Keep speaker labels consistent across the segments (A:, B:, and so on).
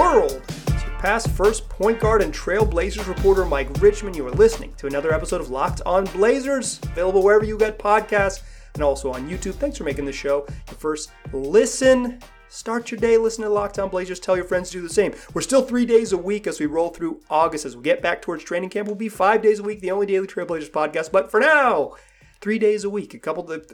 A: world. It's past first point guard and Trailblazers reporter Mike Richman. You are listening to another episode of Locked on Blazers, available wherever you get podcasts and also on YouTube. Thanks for making the show your first listen. Start your day listening to Locked On Blazers. Tell your friends to do the same. We're still three days a week as we roll through August. As we get back towards training camp, we'll be five days a week, the only daily Trailblazers podcast. But for now, three days a week, a couple of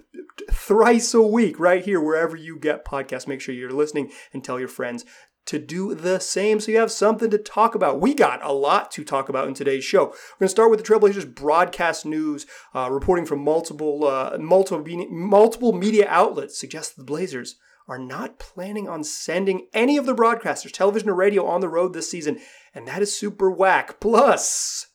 A: thrice a week, right here, wherever you get podcasts. Make sure you're listening and tell your friends to do the same so you have something to talk about. We got a lot to talk about in today's show. We're going to start with the Trailblazers broadcast news, uh, reporting from multiple, uh, multiple, multiple media outlets suggest the Blazers are not planning on sending any of the broadcasters, television or radio, on the road this season, and that is super whack. Plus,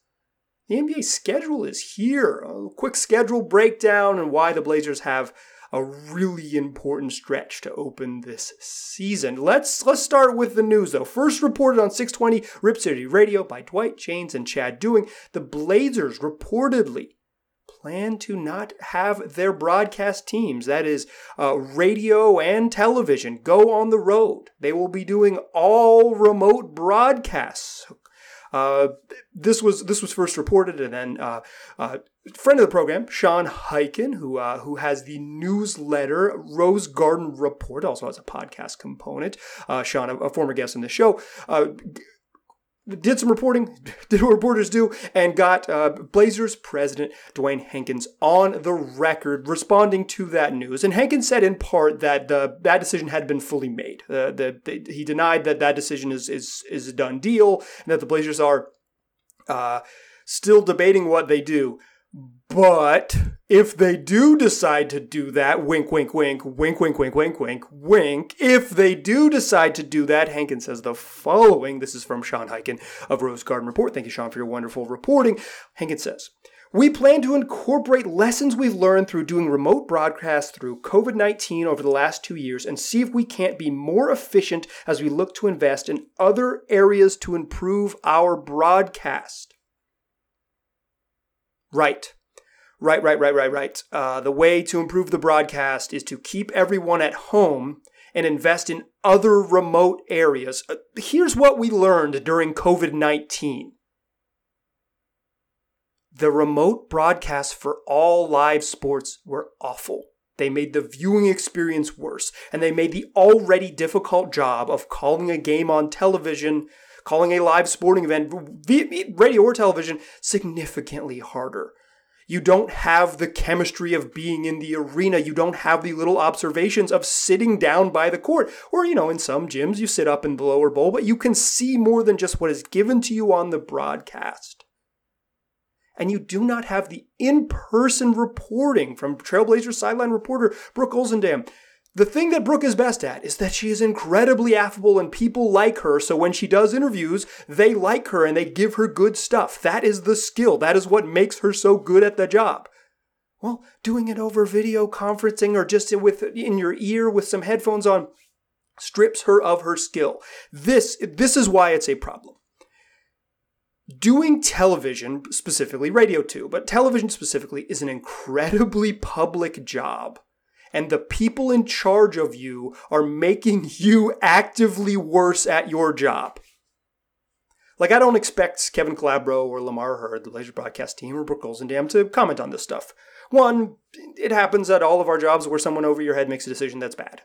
A: the NBA schedule is here. A quick schedule breakdown and why the Blazers have a really important stretch to open this season. Let's let's start with the news though. First reported on 620 Rip City Radio by Dwight Jaynes and Chad Doing, the Blazers reportedly plan to not have their broadcast teams, that is, uh, radio and television, go on the road. They will be doing all remote broadcasts. Uh, this was this was first reported, and then uh, uh, friend of the program, Sean Highkin, who uh, who has the newsletter Rose Garden Report, also has a podcast component. Uh, Sean, a, a, former guest on the show, uh, did some reporting, did what reporters do, and got uh, Blazers president Dewayne Hankins on the record responding to that news. And Hankins said in part that the that decision had been fully made. Uh, the, he denied that that decision is is is a done deal, and that the Blazers are uh, still debating what they do. But if they do decide to do that, wink, wink, wink, wink, wink, wink, wink, wink, wink, if they do decide to do that, Hankins says the following. This is from Sean Highkin of Rose Garden Report. Thank you, Sean, for your wonderful reporting. Hankins says, we plan to incorporate lessons we've learned through doing remote broadcasts through COVID 19 over the last two years and see if we can't be more efficient as we look to invest in other areas to improve our broadcast. Right. Right, right, right, right, right. Uh, the way to improve the broadcast is to keep everyone at home and invest in other remote areas. Uh, here's what we learned during COVID 19 the remote broadcasts for all live sports were awful. They made the viewing experience worse, and they made the already difficult job of calling a game on television, calling a live sporting event, radio or television, significantly harder. You don't have the chemistry of being in the arena. You don't have the little observations of sitting down by the court. Or, you know, in some gyms, you sit up in the lower bowl, but you can see more than just what is given to you on the broadcast. And you do not have the in person reporting from Trailblazer sideline reporter Brooke Olzendam the thing that Brooke is best at is that she is incredibly affable and people like her. So when she does interviews, they like her and they give her good stuff. That is the skill. That is what makes her so good at the job. Well, doing it over video conferencing or just with in your ear with some headphones on strips her of her skill. This this is why it's a problem. Doing television, specifically radio too, but television specifically is an incredibly public job and the people in charge of you are making you actively worse at your job. Like, I don't expect Kevin Calabro or Lamar Hurd, the Blazer broadcast team, or Brooke Olzendam to comment on this stuff. One, it happens at all of our jobs where someone over your head makes a decision that's bad.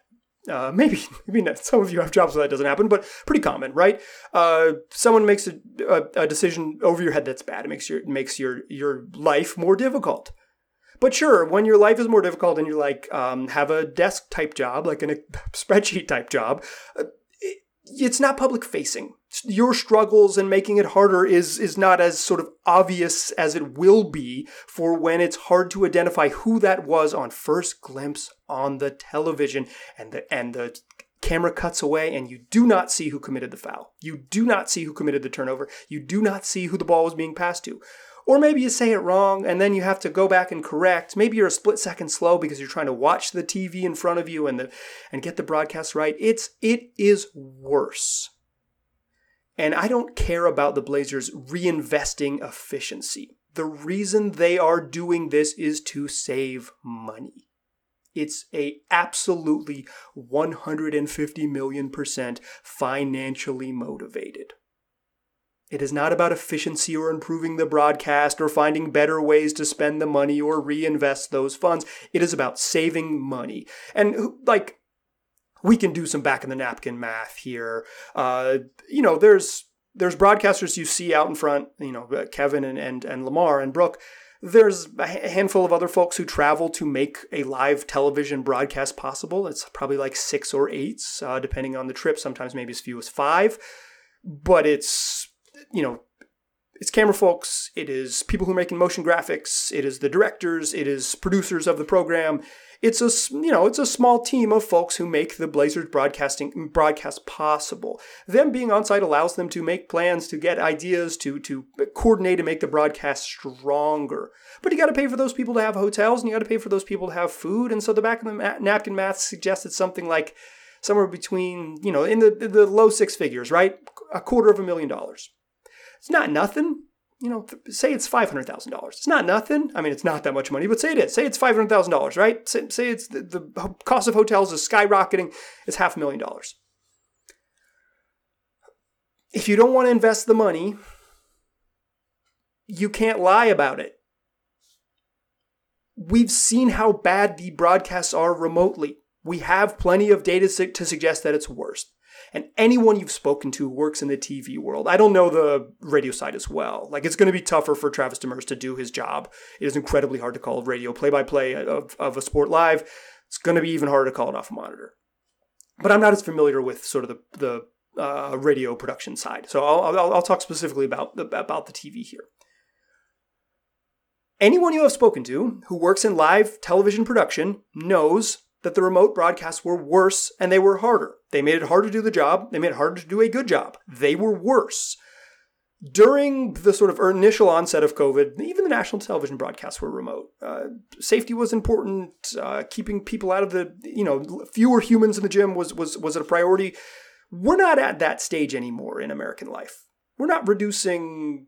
A: Uh, maybe, maybe not. some of you have jobs where that doesn't happen, but pretty common, right? Uh, someone makes a, a, a, decision over your head that's bad. It makes your makes your your life more difficult. But sure, when your life is more difficult and you like um, have a desk type job, like a spreadsheet type job, uh, it's not public facing. Your struggles and making it harder is is not as sort of obvious as it will be for when it's hard to identify who that was on first glimpse on the television and the and the camera cuts away and you do not see who committed the foul. You do not see who committed the turnover. You do not see who the ball was being passed to. Or maybe you say it wrong and then you have to go back and correct. Maybe you're a split second slow because you're trying to watch the TV in front of you and the and get the broadcast right. It's it is worse. And I don't care about the Blazers reinvesting efficiency. The reason they are doing this is to save money. It's a absolutely 150 million percent financially motivated. It is not about efficiency or improving the broadcast or finding better ways to spend the money or reinvest those funds. It is about saving money. And like, we can do some back in the napkin math here. Uh, you know, there's there's broadcasters you see out in front, you know, Kevin and, and, and Lamar and Brooke. There's a handful of other folks who travel to make a live television broadcast possible. It's probably like six or eight, uh, depending on the trip, sometimes maybe as few as five. But it's you know, it's camera folks, it is people who are making motion graphics, it is the directors, it is producers of the program. It's a you know it's a small team of folks who make the Blazers broadcasting broadcast possible. Them being on site allows them to make plans, to get ideas, to to coordinate and make the broadcast stronger. But you got to pay for those people to have hotels, and you got to pay for those people to have food. And so the back of the napkin math suggested something like somewhere between you know in the the low six figures, right? A quarter of a million dollars. It's not nothing. You know, say it's five hundred thousand dollars. It's not nothing. I mean, it's not that much money, but say it is. Say it's five hundred thousand dollars, right? Say, say it's the, the cost of hotels is skyrocketing. It's half a million dollars. If you don't want to invest the money, you can't lie about it. We've seen how bad the broadcasts are remotely. We have plenty of data to suggest that it's worse and anyone you've spoken to who works in the TV world. I don't know the radio side as well. Like it's going to be tougher for Travis Demers to do his job. It is incredibly hard to call radio play-by-play of, of a sport live. It's going to be even harder to call it off a monitor. But I'm not as familiar with sort of the the uh, radio production side, so I'll, I'll, I'll talk specifically about the, about the TV here. Anyone you have spoken to who works in live television production knows that the remote broadcasts were worse and they were harder. They made it harder to do the job. They made it harder to do a good job. They were worse. During the sort of initial onset of COVID, even the national television broadcasts were remote. Uh, safety was important. Uh, keeping people out of the, you know, fewer humans in the gym was was was a priority. We're not at that stage anymore in American life. We're not reducing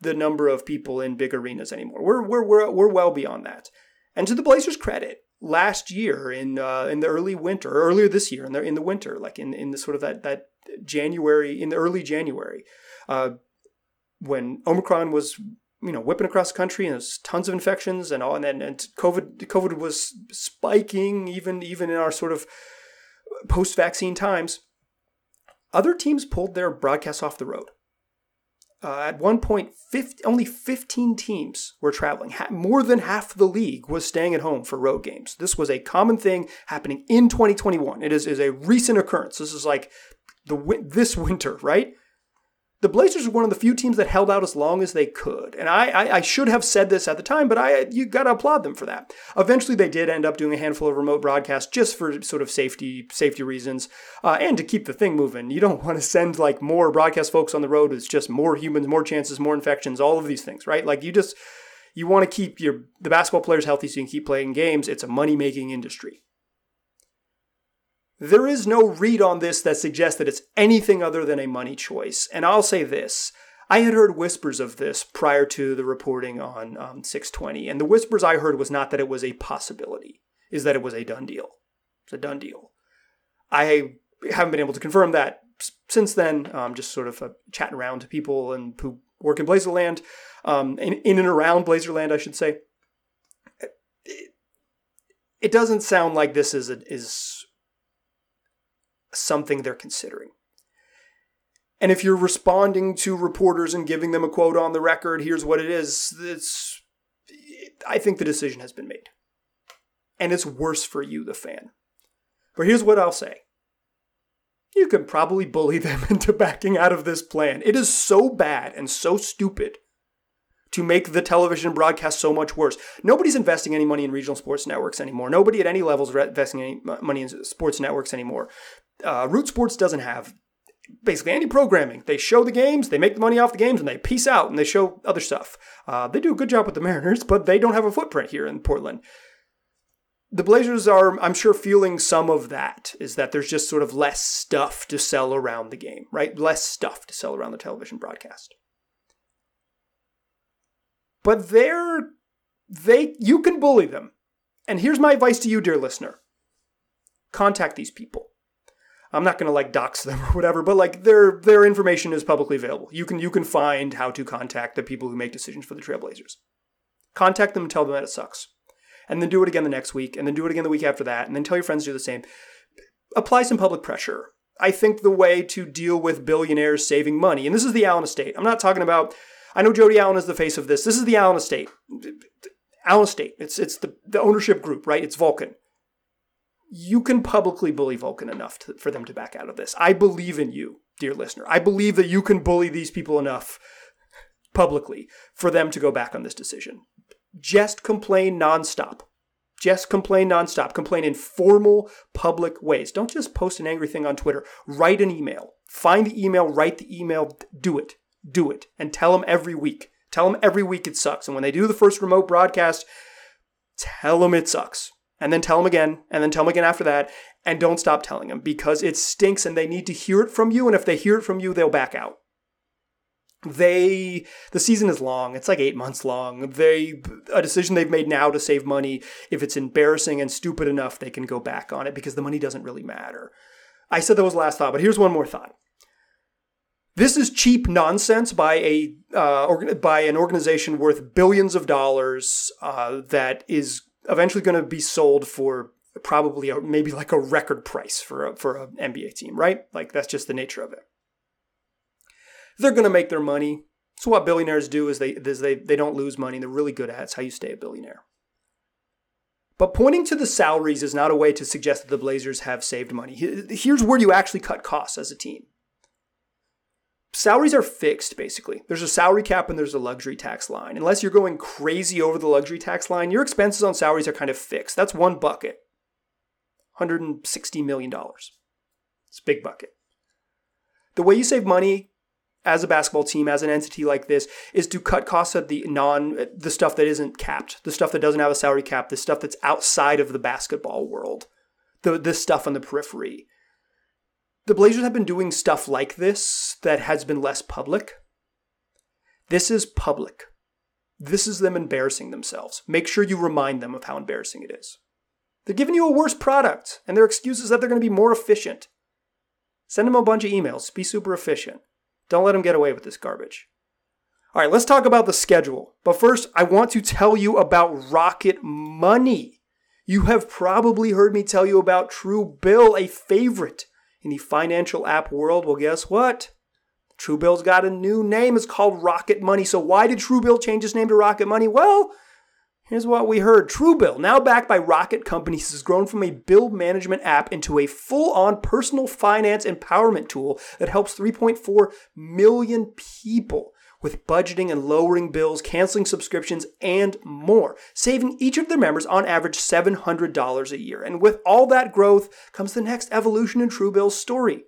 A: the number of people in big arenas anymore. We're we're we're, we're well beyond that. And to the Blazers' credit, last year in uh, in the early winter, earlier this year in the in the winter, like in in the sort of that that January in the early January, uh, when Omicron was you know whipping across the country and there's tons of infections and all and then and COVID COVID was spiking even even in our sort of post vaccine times. Other teams pulled their broadcasts off the road. Uh, at one point, 50, only 15 teams were traveling. Ha- more than half the league was staying at home for road games. This was a common thing happening in 2021. It is, is a recent occurrence. This is like the this winter, right? The Blazers were one of the few teams that held out as long as they could. And I, I, I should have said this at the time, but I you got to applaud them for that. Eventually, they did end up doing a handful of remote broadcasts just for sort of safety safety reasons uh, and to keep the thing moving. You don't want to send like more broadcast folks on the road. It's just more humans, more chances, more infections, all of these things, right? Like you just you want to keep your the basketball players healthy so you can keep playing games. It's a money making industry. There is no read on this that suggests that it's anything other than a money choice. And I'll say this I had heard whispers of this prior to the reporting on um, 620. And the whispers I heard was not that it was a possibility, is that it was a done deal. It's a done deal. I haven't been able to confirm that since then, um, just sort of uh, chatting around to people and who work in Blazerland, um, in, in and around Blazerland, I should say. It, it doesn't sound like this is a, is something they're considering. And if you're responding to reporters and giving them a quote on the record, here's what it is, it's, I think the decision has been made. And it's worse for you, the fan. But here's what I'll say you can probably bully them into backing out of this plan. It is so bad and so stupid to make the television broadcast so much worse. Nobody's investing any money in regional sports networks anymore. Nobody at any levels is investing any money in sports networks anymore uh, Root Sports doesn't have basically any programming. They show the games, they make the money off the games, and they peace out and they show other stuff. Uh, they do a good job with the Mariners, but they don't have a footprint here in Portland. The Blazers are, I'm sure, feeling some of that, is that there's just sort of less stuff to sell around the game, right? Less stuff to sell around the television broadcast. But they're, they, you can bully them. And here's my advice to you, dear listener contact these people. I'm not going to like dox them or whatever, but like their their information is publicly available. You can you can find how to contact the people who make decisions for the Trailblazers. Contact them and tell them that it sucks. And then do it again the next week, and then do it again the week after that, and then tell your friends to do the same. Apply some public pressure. I think the way to deal with billionaires saving money, and this is the Allen estate. I'm not talking about I know Jody Allen is the face of this. This is the Allen estate. Allen estate. It's it's the, the ownership group, right? It's Vulcan you can publicly bully Vulcan enough to, for them to back out of this. I believe in you, dear listener. I believe that you can bully these people enough publicly for them to go back on this decision. Just complain nonstop. Just complain nonstop. Complain in formal, public ways. Don't just post an angry thing on Twitter. Write an email. Find the email, write the email, do it. Do it. And tell them every week. Tell them every week it sucks. And when they do the first remote broadcast, tell them it sucks and then tell them again, and then tell them again after that, and don't stop telling them because it stinks and they need to hear it from you. And if they hear it from you, they'll back out. They, the season is long. It's like eight months long. They, a decision they've made now to save money, if it's embarrassing and stupid enough, they can go back on it because the money doesn't really matter. I said that was last thought, but here's one more thought. This is cheap nonsense by a uh, by an organization worth billions of dollars uh, that is eventually going to be sold for probably a, maybe like a record price for a, for an NBA team, right? Like that's just the nature of it. They're going to make their money. So what billionaires do is they is they they don't lose money. They're really good at it. It's how you stay a billionaire. But pointing to the salaries is not a way to suggest that the Blazers have saved money. Here's where you actually cut costs as a team salaries are fixed basically. There's a salary cap and there's a luxury tax line. Unless you're going crazy over the luxury tax line, your expenses on salaries are kind of fixed. That's one bucket. $160 million. It's a big bucket. The way you save money as a basketball team, as an entity like this, is to cut costs at the non the stuff that isn't capped, the stuff that doesn't have a salary cap, the stuff that's outside of the basketball world, the the stuff on the periphery the Blazers have been doing stuff like this that has been less public. This is public. This is them embarrassing themselves. Make sure you remind them of how embarrassing it is. They're giving you a worse product, and their excuse is that they're going to be more efficient. Send them a bunch of emails. Be super efficient. Don't let them get away with this garbage. All right, let's talk about the schedule. But first, I want to tell you about Rocket Money. You have probably heard me tell you about Truebill, a favorite in the financial app world, well, guess what? Truebill's got a new name. It's called Rocket Money. So why did Truebill change his name to Rocket Money? Well, here's what we heard. Truebill, now backed by Rocket Companies, has grown from a bill management app into a full-on personal finance empowerment tool that helps 3.4 million people with budgeting and lowering bills, canceling subscriptions, and more, saving each of their members on average $700 a year. And with all that growth comes the next evolution in Truebill's story.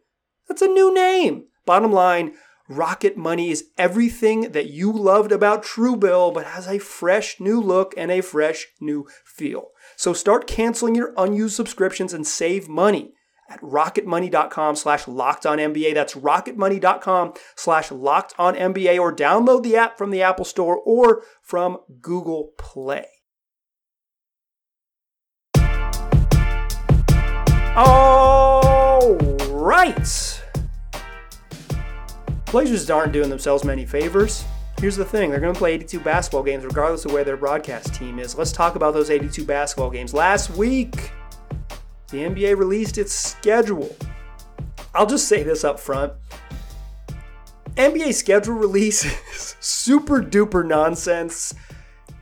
A: That's a new name. Bottom line, Rocket Money is everything that you loved about Truebill, but has a fresh new look and a fresh new feel. So start canceling your unused subscriptions and save money at rocketmoney.com slash locked on NBA. That's rocketmoney.com slash locked on NBA or download the app from the Apple Store or from Google Play. All right. Blazers aren't doing themselves many favors. Here's the thing they're going to play 82 basketball games regardless of where their broadcast team is. Let's talk about those 82 basketball games. Last week, the NBA released its schedule. I'll just say this up front. NBA schedule release is super duper nonsense.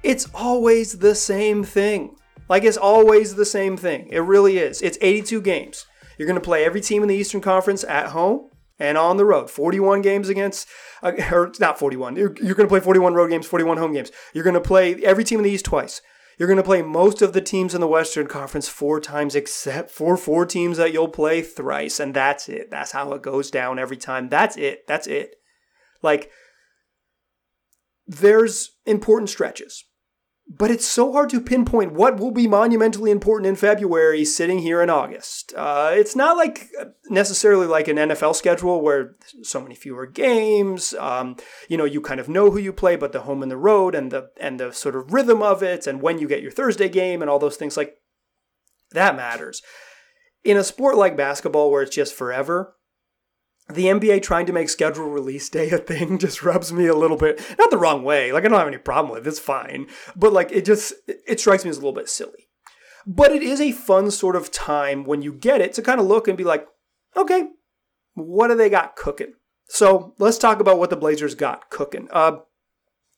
A: It's always the same thing. Like it's always the same thing. It really is. It's 82 games. You're going to play every team in the Eastern Conference at home and on the road. 41 games against, uh, or not 41. You're, you're going to play 41 road games, 41 home games. You're going to play every team in the East twice. You're going to play most of the teams in the Western Conference four times, except for four teams that you'll play thrice. And that's it. That's how it goes down every time. That's it. That's it. Like, there's important stretches but it's so hard to pinpoint what will be monumentally important in February sitting here in August. Uh, it's not like uh, necessarily like an NFL schedule where so many fewer games. Um, you know, you kind of know who you play, but the home and the road and the and the sort of rhythm of it and when you get your Thursday game and all those things like that matters. in a sport like basketball where it's just forever, the NBA trying to make schedule release day a thing just rubs me a little bit, not the wrong way. Like I don't have any problem with it. It's fine. But like it just it strikes me as a little bit silly. But it is a fun sort of time when you get it to kind of look and be like, okay, what do they got cooking? So let's talk about what the Blazers got cooking. Uh,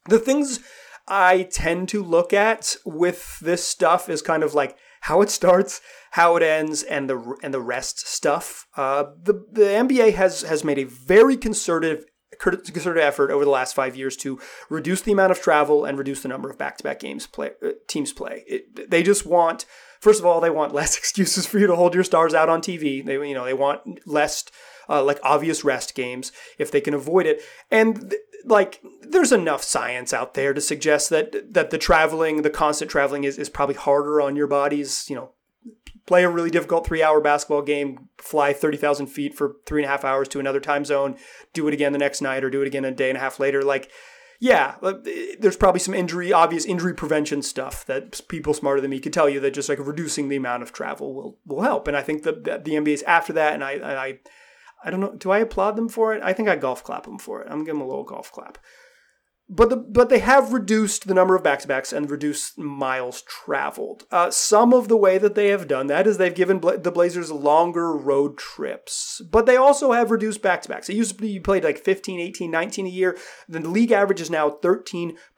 A: the things I tend to look at with this stuff is kind of like how it starts, how it ends, and the and the rest stuff. Uh, the the NBA has has made a very concerted concerted effort over the last five years to reduce the amount of travel and reduce the number of back-to-back games play uh, teams play. It, they just want, first of all, they want less excuses for you to hold your stars out on TV. They you know they want less uh, like obvious rest games if they can avoid it, and. Th- like there's enough science out there to suggest that that the traveling, the constant traveling is, is probably harder on your bodies, you know, play a really difficult three hour basketball game, fly 30,000 feet for three and a half hours to another time zone, do it again the next night or do it again a day and a half later. Like, yeah, uh, there's probably some injury, obvious injury prevention stuff that people smarter than me could tell you that just like reducing the amount of travel will will help. And I think the the is after that, and I I I don't know, do I applaud them for it? I think I golf clap them for it. I'm give them a little golf clap but the, but they have reduced the number of back to backs and reduced miles traveled. Uh, some of the way that they have done that is they've given Bla- the Blazers longer road trips, but they also have reduced back to backs. It used to be you played like 15, 18, 19 a year. The league average is now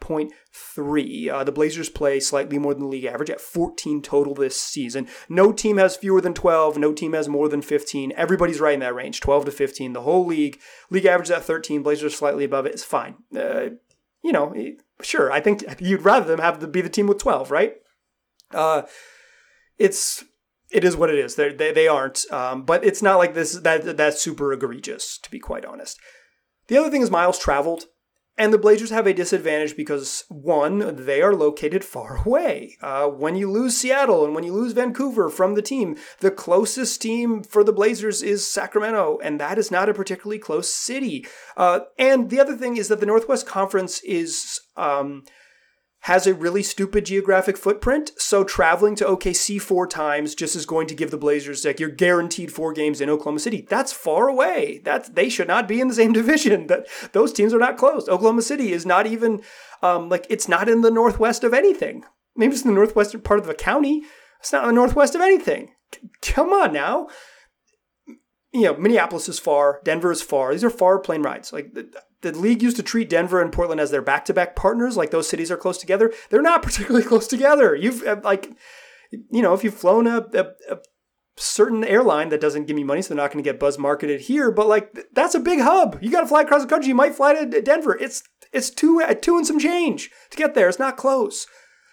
A: 13.3. Uh, the Blazers play slightly more than the league average at 14 total this season. No team has fewer than 12. No team has more than 15. Everybody's right in that range, 12 to 15. The whole league league average at 13. Blazers slightly above it. It's fine. Uh, you know, sure, I think you'd rather them have to be the team with 12, right? Uh, it's it is what it is. They're, they they aren't, um, but it's not like this that that's super egregious to be quite honest. The other thing is miles traveled. And the Blazers have a disadvantage because, one, they are located far away. Uh, when you lose Seattle and when you lose Vancouver from the team, the closest team for the Blazers is Sacramento, and that is not a particularly close city. Uh, and the other thing is that the Northwest Conference is. Um, has a really stupid geographic footprint. So traveling to OKC four times just is going to give the Blazers like you're guaranteed four games in Oklahoma City. That's far away. That they should not be in the same division. That those teams are not close. Oklahoma City is not even um, like it's not in the northwest of anything. Maybe it's in the northwestern part of the county. It's not in the northwest of anything. C- come on now. You know, Minneapolis is far. Denver is far. These are far plane rides. Like the league used to treat Denver and Portland as their back-to-back partners, like those cities are close together. They're not particularly close together. You've uh, like, you know, if you've flown a, a, a certain airline that doesn't give me money, so they're not going to get buzz marketed here. But like, that's a big hub. You got to fly across the country. You might fly to Denver. It's it's two uh, two and some change to get there. It's not close.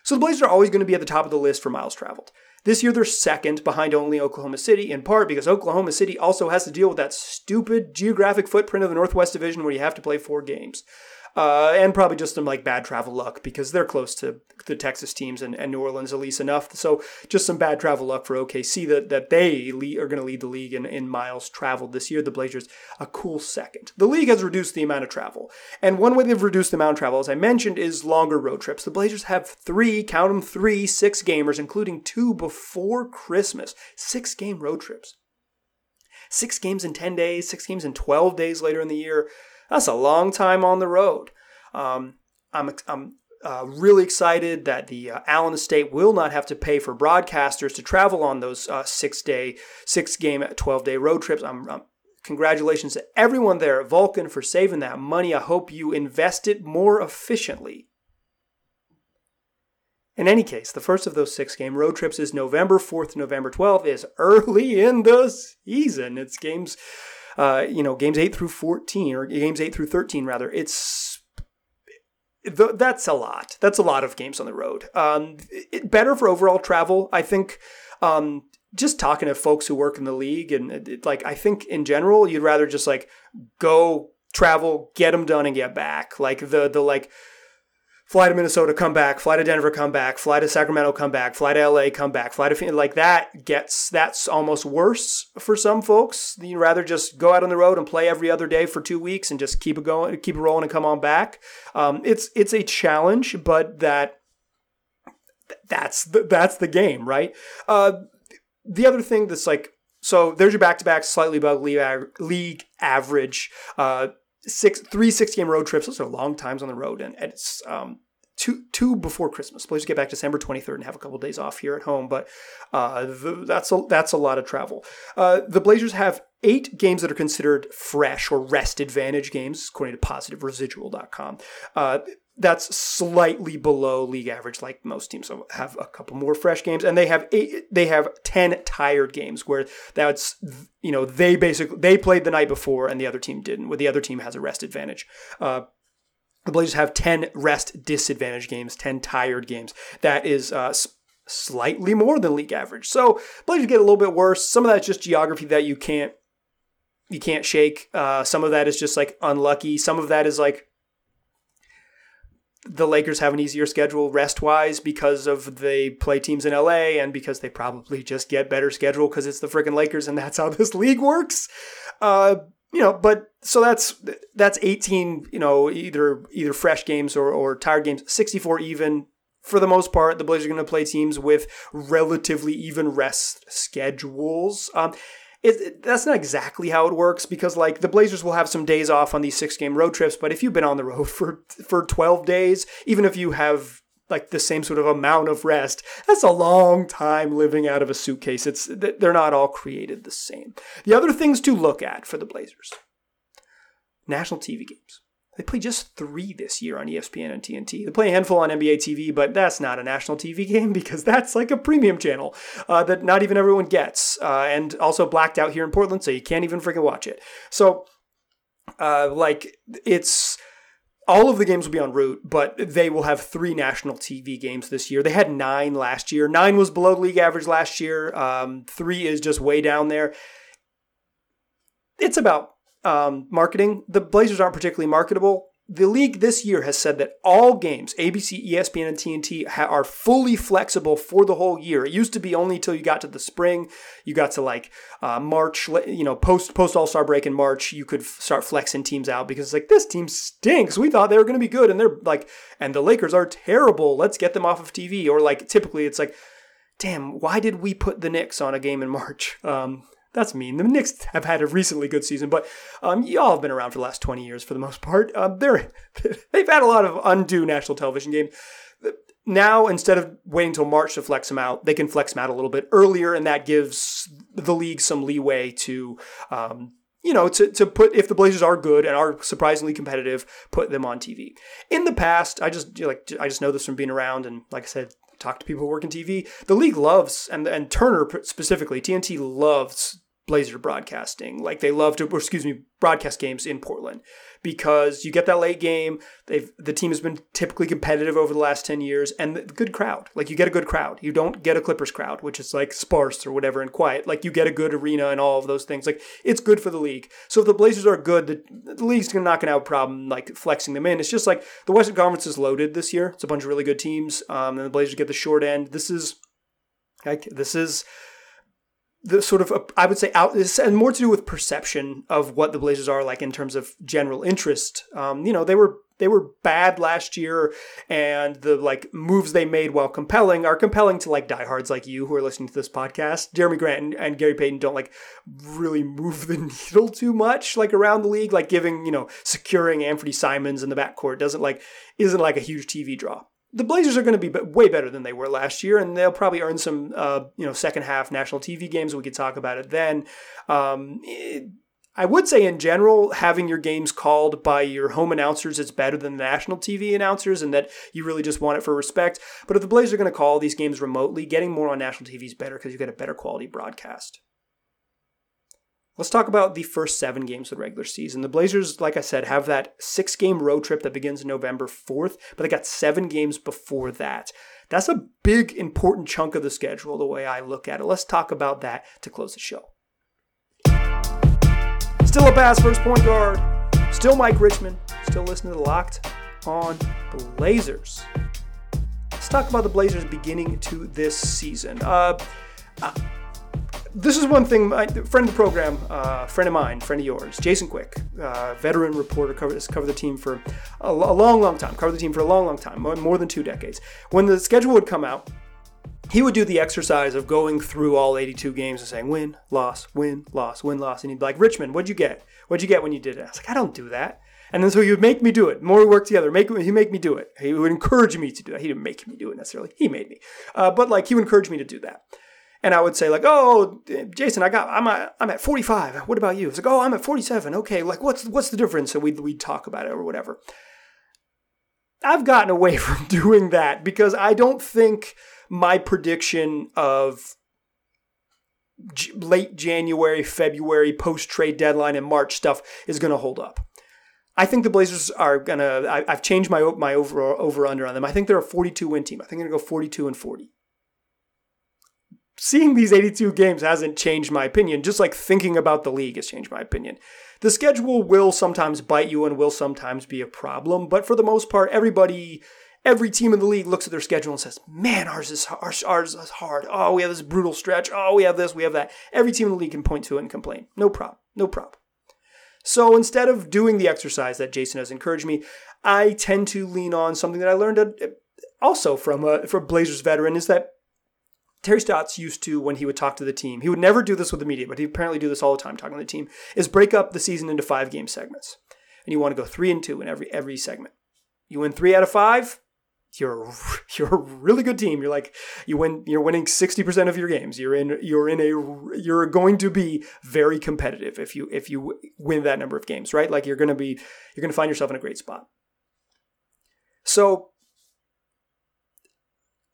A: So the Blazers are always going to be at the top of the list for miles traveled. This year, they're second behind only Oklahoma City, in part because Oklahoma City also has to deal with that stupid geographic footprint of the Northwest Division where you have to play four games uh, and probably just some like bad travel luck because they're close to the Texas teams and, and New Orleans at least enough. So just some bad travel luck for OKC that, that they lead, are going to lead the league in, in miles traveled this year. The Blazers a cool second. The league has reduced the amount of travel, and one way they've reduced the amount of travel, as I mentioned, is longer road trips. The Blazers have three, count them three, six gamers, including two before Christmas. Six game road trips. Six games in 10 days, six games in 12 days later in the year. That's a long time on the road. Um, I'm, I'm uh, really excited that the uh, Allen Estate will not have to pay for broadcasters to travel on those uh, six day, six game, 12 day road trips. I'm, I'm, congratulations to everyone there at Vulcan for saving that money. I hope you invest it more efficiently. In any case, the first of those six game road trips is November 4th, November 12th, is early in the season. It's games uh, you know, games 8 through 14, or games 8 through 13, rather. It's that's a lot. That's a lot of games on the road. Um, it, better for overall travel, I think. Um, just talking to folks who work in the league, and it, like I think in general, you'd rather just like go travel, get them done, and get back. Like the the like fly to Minnesota, come back, fly to Denver, come back, fly to Sacramento, come back, fly to LA, come back, fly to like that gets that's almost worse for some folks. You'd rather just go out on the road and play every other day for two weeks and just keep it going, keep it rolling, and come on back. Um, it's it's a challenge, but that that's the, that's the game, right? Uh, the other thing that's like So there's your back-to-back, slightly above league, league average. Uh, six, three six-game road trips. Those are long times on the road, and it's um, two two before Christmas. Please get back December 23rd and have a couple of days off here at home. But uh, the, that's a that's a lot of travel. Uh, the Blazers have eight games that are considered fresh or rest advantage games, according to PositiveResidual.com. Uh, that's slightly below league average, like most teams have a couple more fresh games, and they have eight, they have ten tired games where that's you know they basically they played the night before and the other team didn't, where the other team has a rest advantage. Uh, the Blazers have 10 rest disadvantage games, 10 tired games. That is uh, slightly more than league average. So Blazers get a little bit worse. Some of that's just geography that you can't you can't shake. Uh, some of that is just like unlucky. Some of that is like the Lakers have an easier schedule rest wise because of they play teams in LA and because they probably just get better schedule because it's the freaking Lakers and that's how this league works. Uh, you know, but so that's that's 18, you know, either either fresh games or or tired games, 64 even. For the most part, the Blazers are going to play teams with relatively even rest schedules. Um, it, that's not exactly how it works because like the Blazers will have some days off on these six game road trips, but if you've been on the road for for 12 days, even if you have like the same sort of amount of rest. That's a long time living out of a suitcase. It's they're not all created the same. The other things to look at for the Blazers. National TV games. They play just three this year on ESPN and TNT. They play a handful on NBA TV, but that's not a national TV game because that's like a premium channel uh, that not even everyone gets, uh, and also blacked out here in Portland, so you can't even freaking watch it. So, uh, like, it's all of the games will be on Root, but they will have three national TV games this year. They had nine last year. Nine was below league average last year. Um, three is just way down there. It's about um, marketing. The Blazers aren't particularly marketable the league this year has said that all games, ABC, ESPN, and TNT, ha- are fully flexible for the whole year. It used to be only until you got to the spring, you got to like uh, March, you know, post post All Star break in March, you could f- start flexing teams out because it's like this team stinks. We thought they were going to be good, and they're like, and the Lakers are terrible. Let's get them off of TV. Or like typically, it's like, damn, why did we put the Knicks on a game in March? Um, that's mean. The Knicks have had a recently good season, but um, y'all have been around for the last 20 years for the most part. Um, they're, they've had a lot of undue national television games. Now, instead of waiting until March to flex them out, they can flex them out a little bit earlier, and that gives the league some leeway to, um, you know, to, to put, if the Blazers are good and are surprisingly competitive, put them on TV. In the past, I just, like, I just know this from being around, and like I said, talk to people who work in TV. The league loves, and and Turner specifically, TNT loves Blazer broadcasting. Like they love to, excuse me, broadcast games in Portland because you get that late game. They've the team has been typically competitive over the last ten years, and the good crowd. Like you get a good crowd. You don't get a Clippers crowd, which is like sparse or whatever and quiet. Like you get a good arena and all of those things. Like it's good for the league. So if the Blazers are good, the, the league's not to have a problem like flexing them in. It's just like the Western Conference is loaded this year. It's a bunch of really good teams, um, and the Blazers get the short end. This is like this is the sort of I would say out and more to do with perception of what the Blazers are like in terms of general interest. Um, you know, they were they were bad last year, and the like moves they made while compelling are compelling to like diehards like you who are listening to this podcast. Jerami Grant and, and Gary Payton don't like really move the needle too much like around the league. Like giving you know securing Anfernee Simons in the backcourt doesn't like isn't like a huge TV draw the Blazers are going to be way better than they were last year, and they'll probably earn some, uh, you know, second half national TV games. We could talk about it then. Um, it, I would say in general, having your games called by your home announcers is better than the national TV announcers, and that you really just want it for respect. But if the Blazers are going to call these games remotely, getting more on national TV is better because you get a better quality broadcast. Let's talk about the first seven games of the regular season. The Blazers, like I said, have that six game road trip that begins November 4th, but they got seven games before that. That's a big, important chunk of the schedule, the way I look at it. Let's talk about that to close the show. Still a pass first point guard. Still Mike Richman. Still listening to Locked on Blazers. Let's talk about the Blazers beginning to this season. Uh, uh this is one thing. My friend of the program, uh, friend of mine, friend of yours, Jason Quick, uh, veteran reporter, covered covered the team for a, a, long, long time. Covered the team for a long, long time, more, than two decades. When the schedule would come out, he would do the exercise of going through all 82 games and saying win, loss, win, loss, win, loss. And he'd be like, Richman, what'd you get? What'd you get when you did it? I was like, I don't do that. And then so he would make me do it. More we work together, make he make me do it. He would encourage me to do that. He didn't make me do it necessarily. He made me, uh, but like he would encourage me to do that. And I would say like, oh, Jason, I got, I'm at, I'm at 45. What about you? It's like, oh, I'm at 47. Okay, like what's what's the difference? So we we talk about it or whatever. I've gotten away from doing that because I don't think my prediction of J- late January, February, post trade deadline, and March stuff is going to hold up. I think the Blazers are gonna. I, have changed my my over over under on them. I think they're a 42 win team. I think they're gonna go 42 and 40. Seeing these 82 games hasn't changed my opinion. Just like thinking about the league has changed my opinion. The schedule will sometimes bite you and will sometimes be a problem, but for the most part, everybody every team in the league looks at their schedule and says, "Man, ours is ours, ours is hard. Oh, we have this brutal stretch. Oh, we have this, we have that." Every team in the league can point to it and complain. No problem. No problem. So instead of doing the exercise that Jason has encouraged me, I tend to lean on something that I learned uh, also from a from Blazers veteran is that Terry Stotts used to when he would talk to the team. He would never do this with the media, but he apparently do this all the time talking to the team. Is break up the season into five game segments, and you want to go three and two in every every segment. You win three out of five, you're you're a really good team. You're like you win. You're winning sixty percent of your games. You're in. You're in a. You're going to be very competitive if you if you win that number of games, right? Like you're going to be. You're going to find yourself in a great spot. So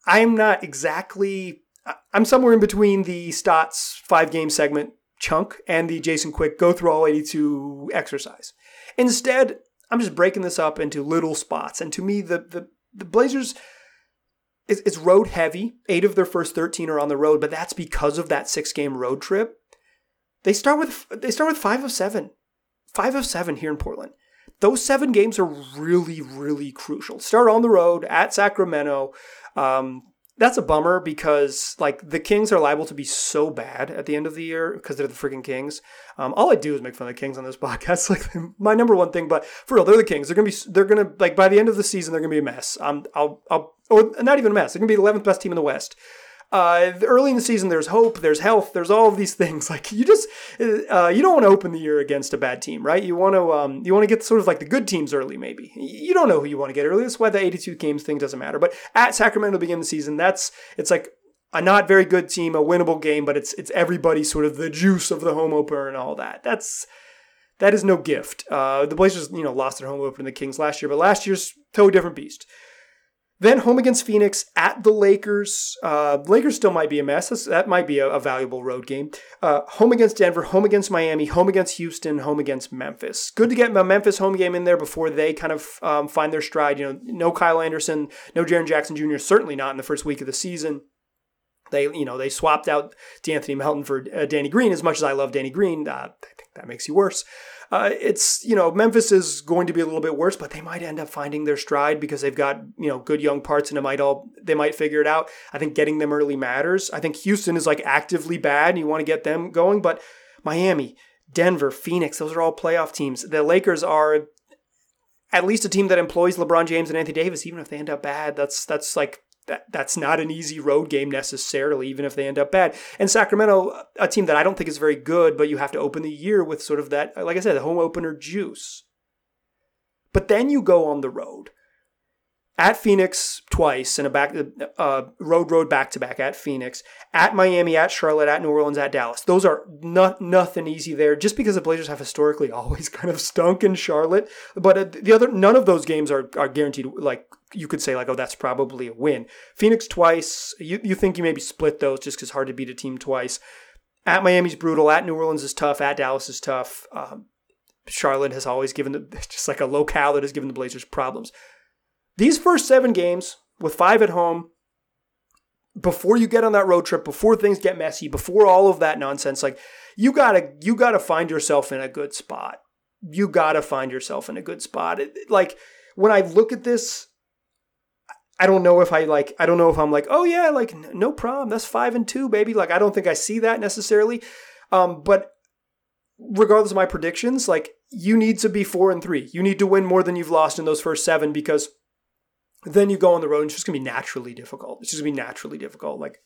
A: I'm not exactly. I'm somewhere in between the Stotts five game segment chunk and the Jason Quick go through all 82 exercise. Instead, I'm just breaking this up into little spots. And to me, the the the Blazers it's road heavy. Eight of their first 13 are on the road, but that's because of that six game road trip. They start with they start with five of seven, five of seven here in Portland. Those seven games are really, really crucial. Start on the road at Sacramento. Um, that's a bummer because like the Kings are liable to be so bad at the end of the year because they're the freaking Kings. Um, all I do is make fun of the Kings on this podcast, like my number one thing. But for real, they're the Kings. They're gonna be they're gonna like by the end of the season they're gonna be a mess. Um, I'll I'll or not even a mess. They're gonna be the 11th best team in the West uh, early in the season, there's hope, there's health, there's all of these things. Like you just, uh, you don't want to open the year against a bad team, right? You want to, um, you want to get sort of like the good teams early, maybe. You don't know who you want to get early. That's why the 82 games thing doesn't matter. But at Sacramento, begin the season, that's it's like a not very good team, a winnable game, but it's it's everybody sort of the juice of the home opener and all that. That's that is no gift. Uh, the Blazers, you know, lost their home opener to the Kings last year, but last year's totally different beast. Then home against Phoenix, at the Lakers. Uh, Lakers still might be a mess. That's, that might be a, a valuable road game. Uh, home against Denver, home against Miami, home against Houston, home against Memphis. Good to get a Memphis home game in there before they kind of um, find their stride. You know, no Kyle Anderson, no Jaren Jackson Jr. Certainly not in the first week of the season. They, you know, they swapped out De'Anthony Melton for uh, Danny Green. As much as I love Danny Green, uh, I think that makes you worse. Uh, it's you know Memphis is going to be a little bit worse, but they might end up finding their stride because they've got you know good young parts and it might all they might figure it out. I think getting them early matters. I think Houston is like actively bad and you want to get them going, but Miami, Denver, Phoenix, those are all playoff teams. The Lakers are at least a team that employs LeBron James and Anthony Davis, even if they end up bad. That's that's like that that's not an easy road game necessarily, even if they end up bad. And Sacramento, a team that I don't think is very good, but you have to open the year with sort of that, like I said, the home opener juice. But then you go on the road at Phoenix twice and a back uh, road road back to back at Phoenix, at Miami, at Charlotte, at New Orleans, at Dallas. Those are not nothing easy there. Just because the Blazers have historically always kind of stunk in Charlotte, but uh, the other none of those games are are guaranteed. Like you could say, like oh that's probably a win. Phoenix twice. You you think you maybe split those just because hard to beat a team twice. At Miami's brutal. At New Orleans is tough. At Dallas is tough. Um, Charlotte has always given the just like a locale that has given the Blazers problems. These first seven games, with five at home, before you get on that road trip, before things get messy, before all of that nonsense, like you gotta you gotta find yourself in a good spot. You gotta find yourself in a good spot. It, like when I look at this, I don't know if I like I don't know if I'm like, oh yeah, like no problem. That's five and two, baby. Like I don't think I see that necessarily. Um, but regardless of my predictions, like you need to be four and three. You need to win more than you've lost in those first seven because then you go on the road and it's just gonna be naturally difficult. It's just gonna be naturally difficult. Like,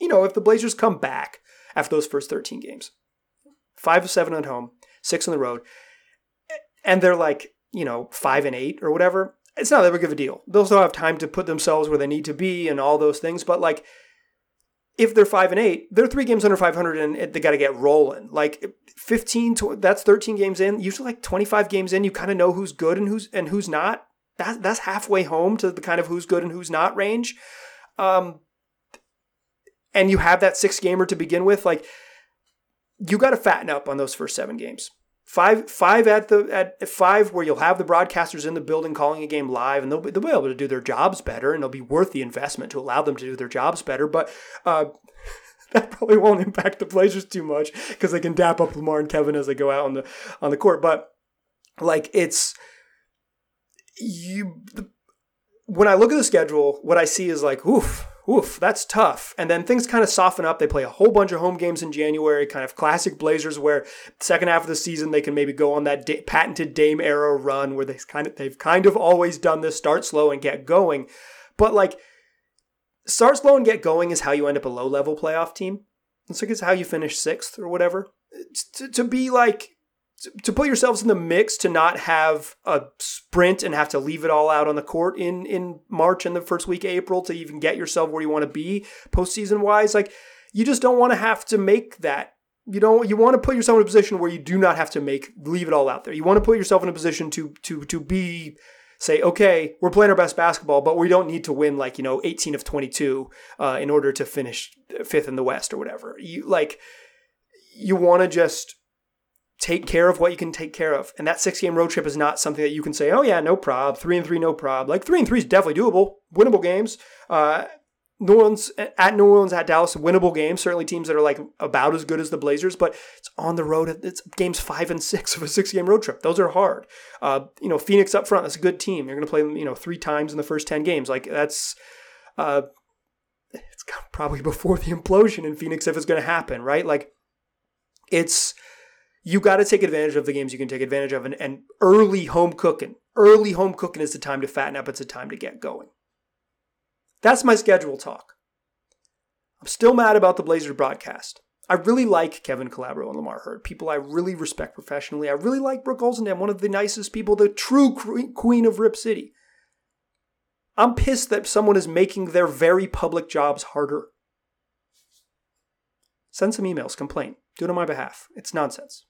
A: you know, if the Blazers come back after those first 13 games, five of seven at home, six on the road, and they're like, you know, five and eight or whatever, it's not that big of a deal. They'll still have time to put themselves where they need to be and all those things. But like, if they're five and eight, they're three games under 500 and they got to get rolling. Like 15 to that's 13 games in. Usually like 25 games in, you kind of know who's good and who's and who's not. That that's halfway home to the kind of who's good and who's not range. Um, and you have that six gamer to begin with. Like you got to fatten up on those first seven games. Five, five at the at five where you'll have the broadcasters in the building calling a game live, and they'll be, they'll be able to do their jobs better, and it'll be worth the investment to allow them to do their jobs better. But uh, that probably won't impact the Blazers too much because they can dap up Lamar and Kevin as they go out on the on the court. But like it's you when I look at the schedule, what I see is like, oof, oof, that's tough. And then things kind of soften up. They play a whole bunch of home games in January, kind of classic Blazers, where second half of the season they can maybe go on that da- patented Dame era run where they kind of they've kind of always done this: start slow and get going. But like, start slow and get going is how you end up a low level playoff team. It's like it's how you finish sixth or whatever. To, to be like to put yourselves in the mix to not have a sprint and have to leave it all out on the court in in March and the first week of April to even get yourself where you want to be postseason wise. Like you just don't want to have to make that. You don't. You want to put yourself in a position where you do not have to make leave it all out there. You want to put yourself in a position to to to be say, okay, we're playing our best basketball, but we don't need to win like you know 18 of 22 uh, in order to finish fifth in the West or whatever. You like you want to just take care of what you can take care of. And that six game road trip is not something that you can say, oh yeah, no prob, three and three, no prob. Like three and three is definitely doable, winnable games. Uh, New Orleans at New Orleans at Dallas, winnable games. Certainly teams that are like about as good as the Blazers, but it's on the road. It's games five and six of a six game road trip. Those are hard. Uh, you know, Phoenix up front, that's a good team. You're going to play them, you know, three times in the first ten games. Like that's. Uh, it's probably before the implosion in Phoenix if it's going to happen, right? Like, it's you got to take advantage of the games you can take advantage of. And, and early home cooking, early home cooking is the time to fatten up. It's the time to get going. That's my schedule talk. I'm still mad about the Blazers broadcast. I really like Kevin Calabro and Lamar Hurd, people I really respect professionally. I really like Brooke Olzendam, one of the nicest people, the true queen of Rip City. I'm pissed that someone is making their very public jobs harder. Send some emails, complain. Do it on my behalf. It's nonsense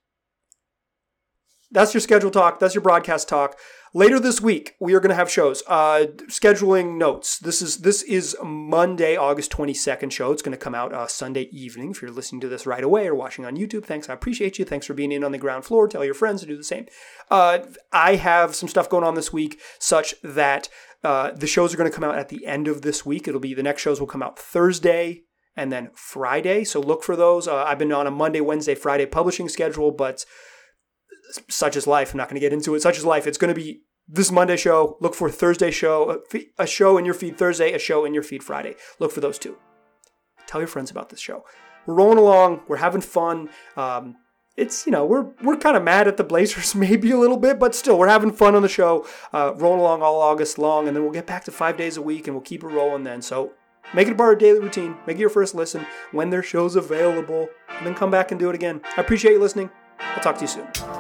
A: that's your schedule talk. That's your broadcast talk. Later this week, we are going to have shows. Uh, scheduling notes. This is this is Monday, August twenty second show. It's going to come out uh, Sunday evening. If you're listening to this right away or watching on YouTube, thanks. I appreciate you. Thanks for being in on the ground floor. Tell your friends to do the same. Uh, I have some stuff going on this week, such that uh, the shows are going to come out at the end of this week. It'll be the next shows will come out Thursday and then Friday. So look for those. Uh, I've been on a Monday, Wednesday, Friday publishing schedule, but such as life. I'm not going to get into it. Such as life. It's going to be this Monday show. Look for Thursday show, a show in your feed Thursday, a show in your feed Friday. Look for those two. Tell your friends about this show. We're rolling along. We're having fun. Um, it's you know we're we're kind of mad at the Blazers maybe a little bit, but still we're having fun on the show. Uh, rolling along all August long, and then we'll get back to five days a week, and we'll keep it rolling then. So make it a part of daily routine. Make it your first listen when their show's available, and then come back and do it again. I appreciate you listening. I'll talk to you soon.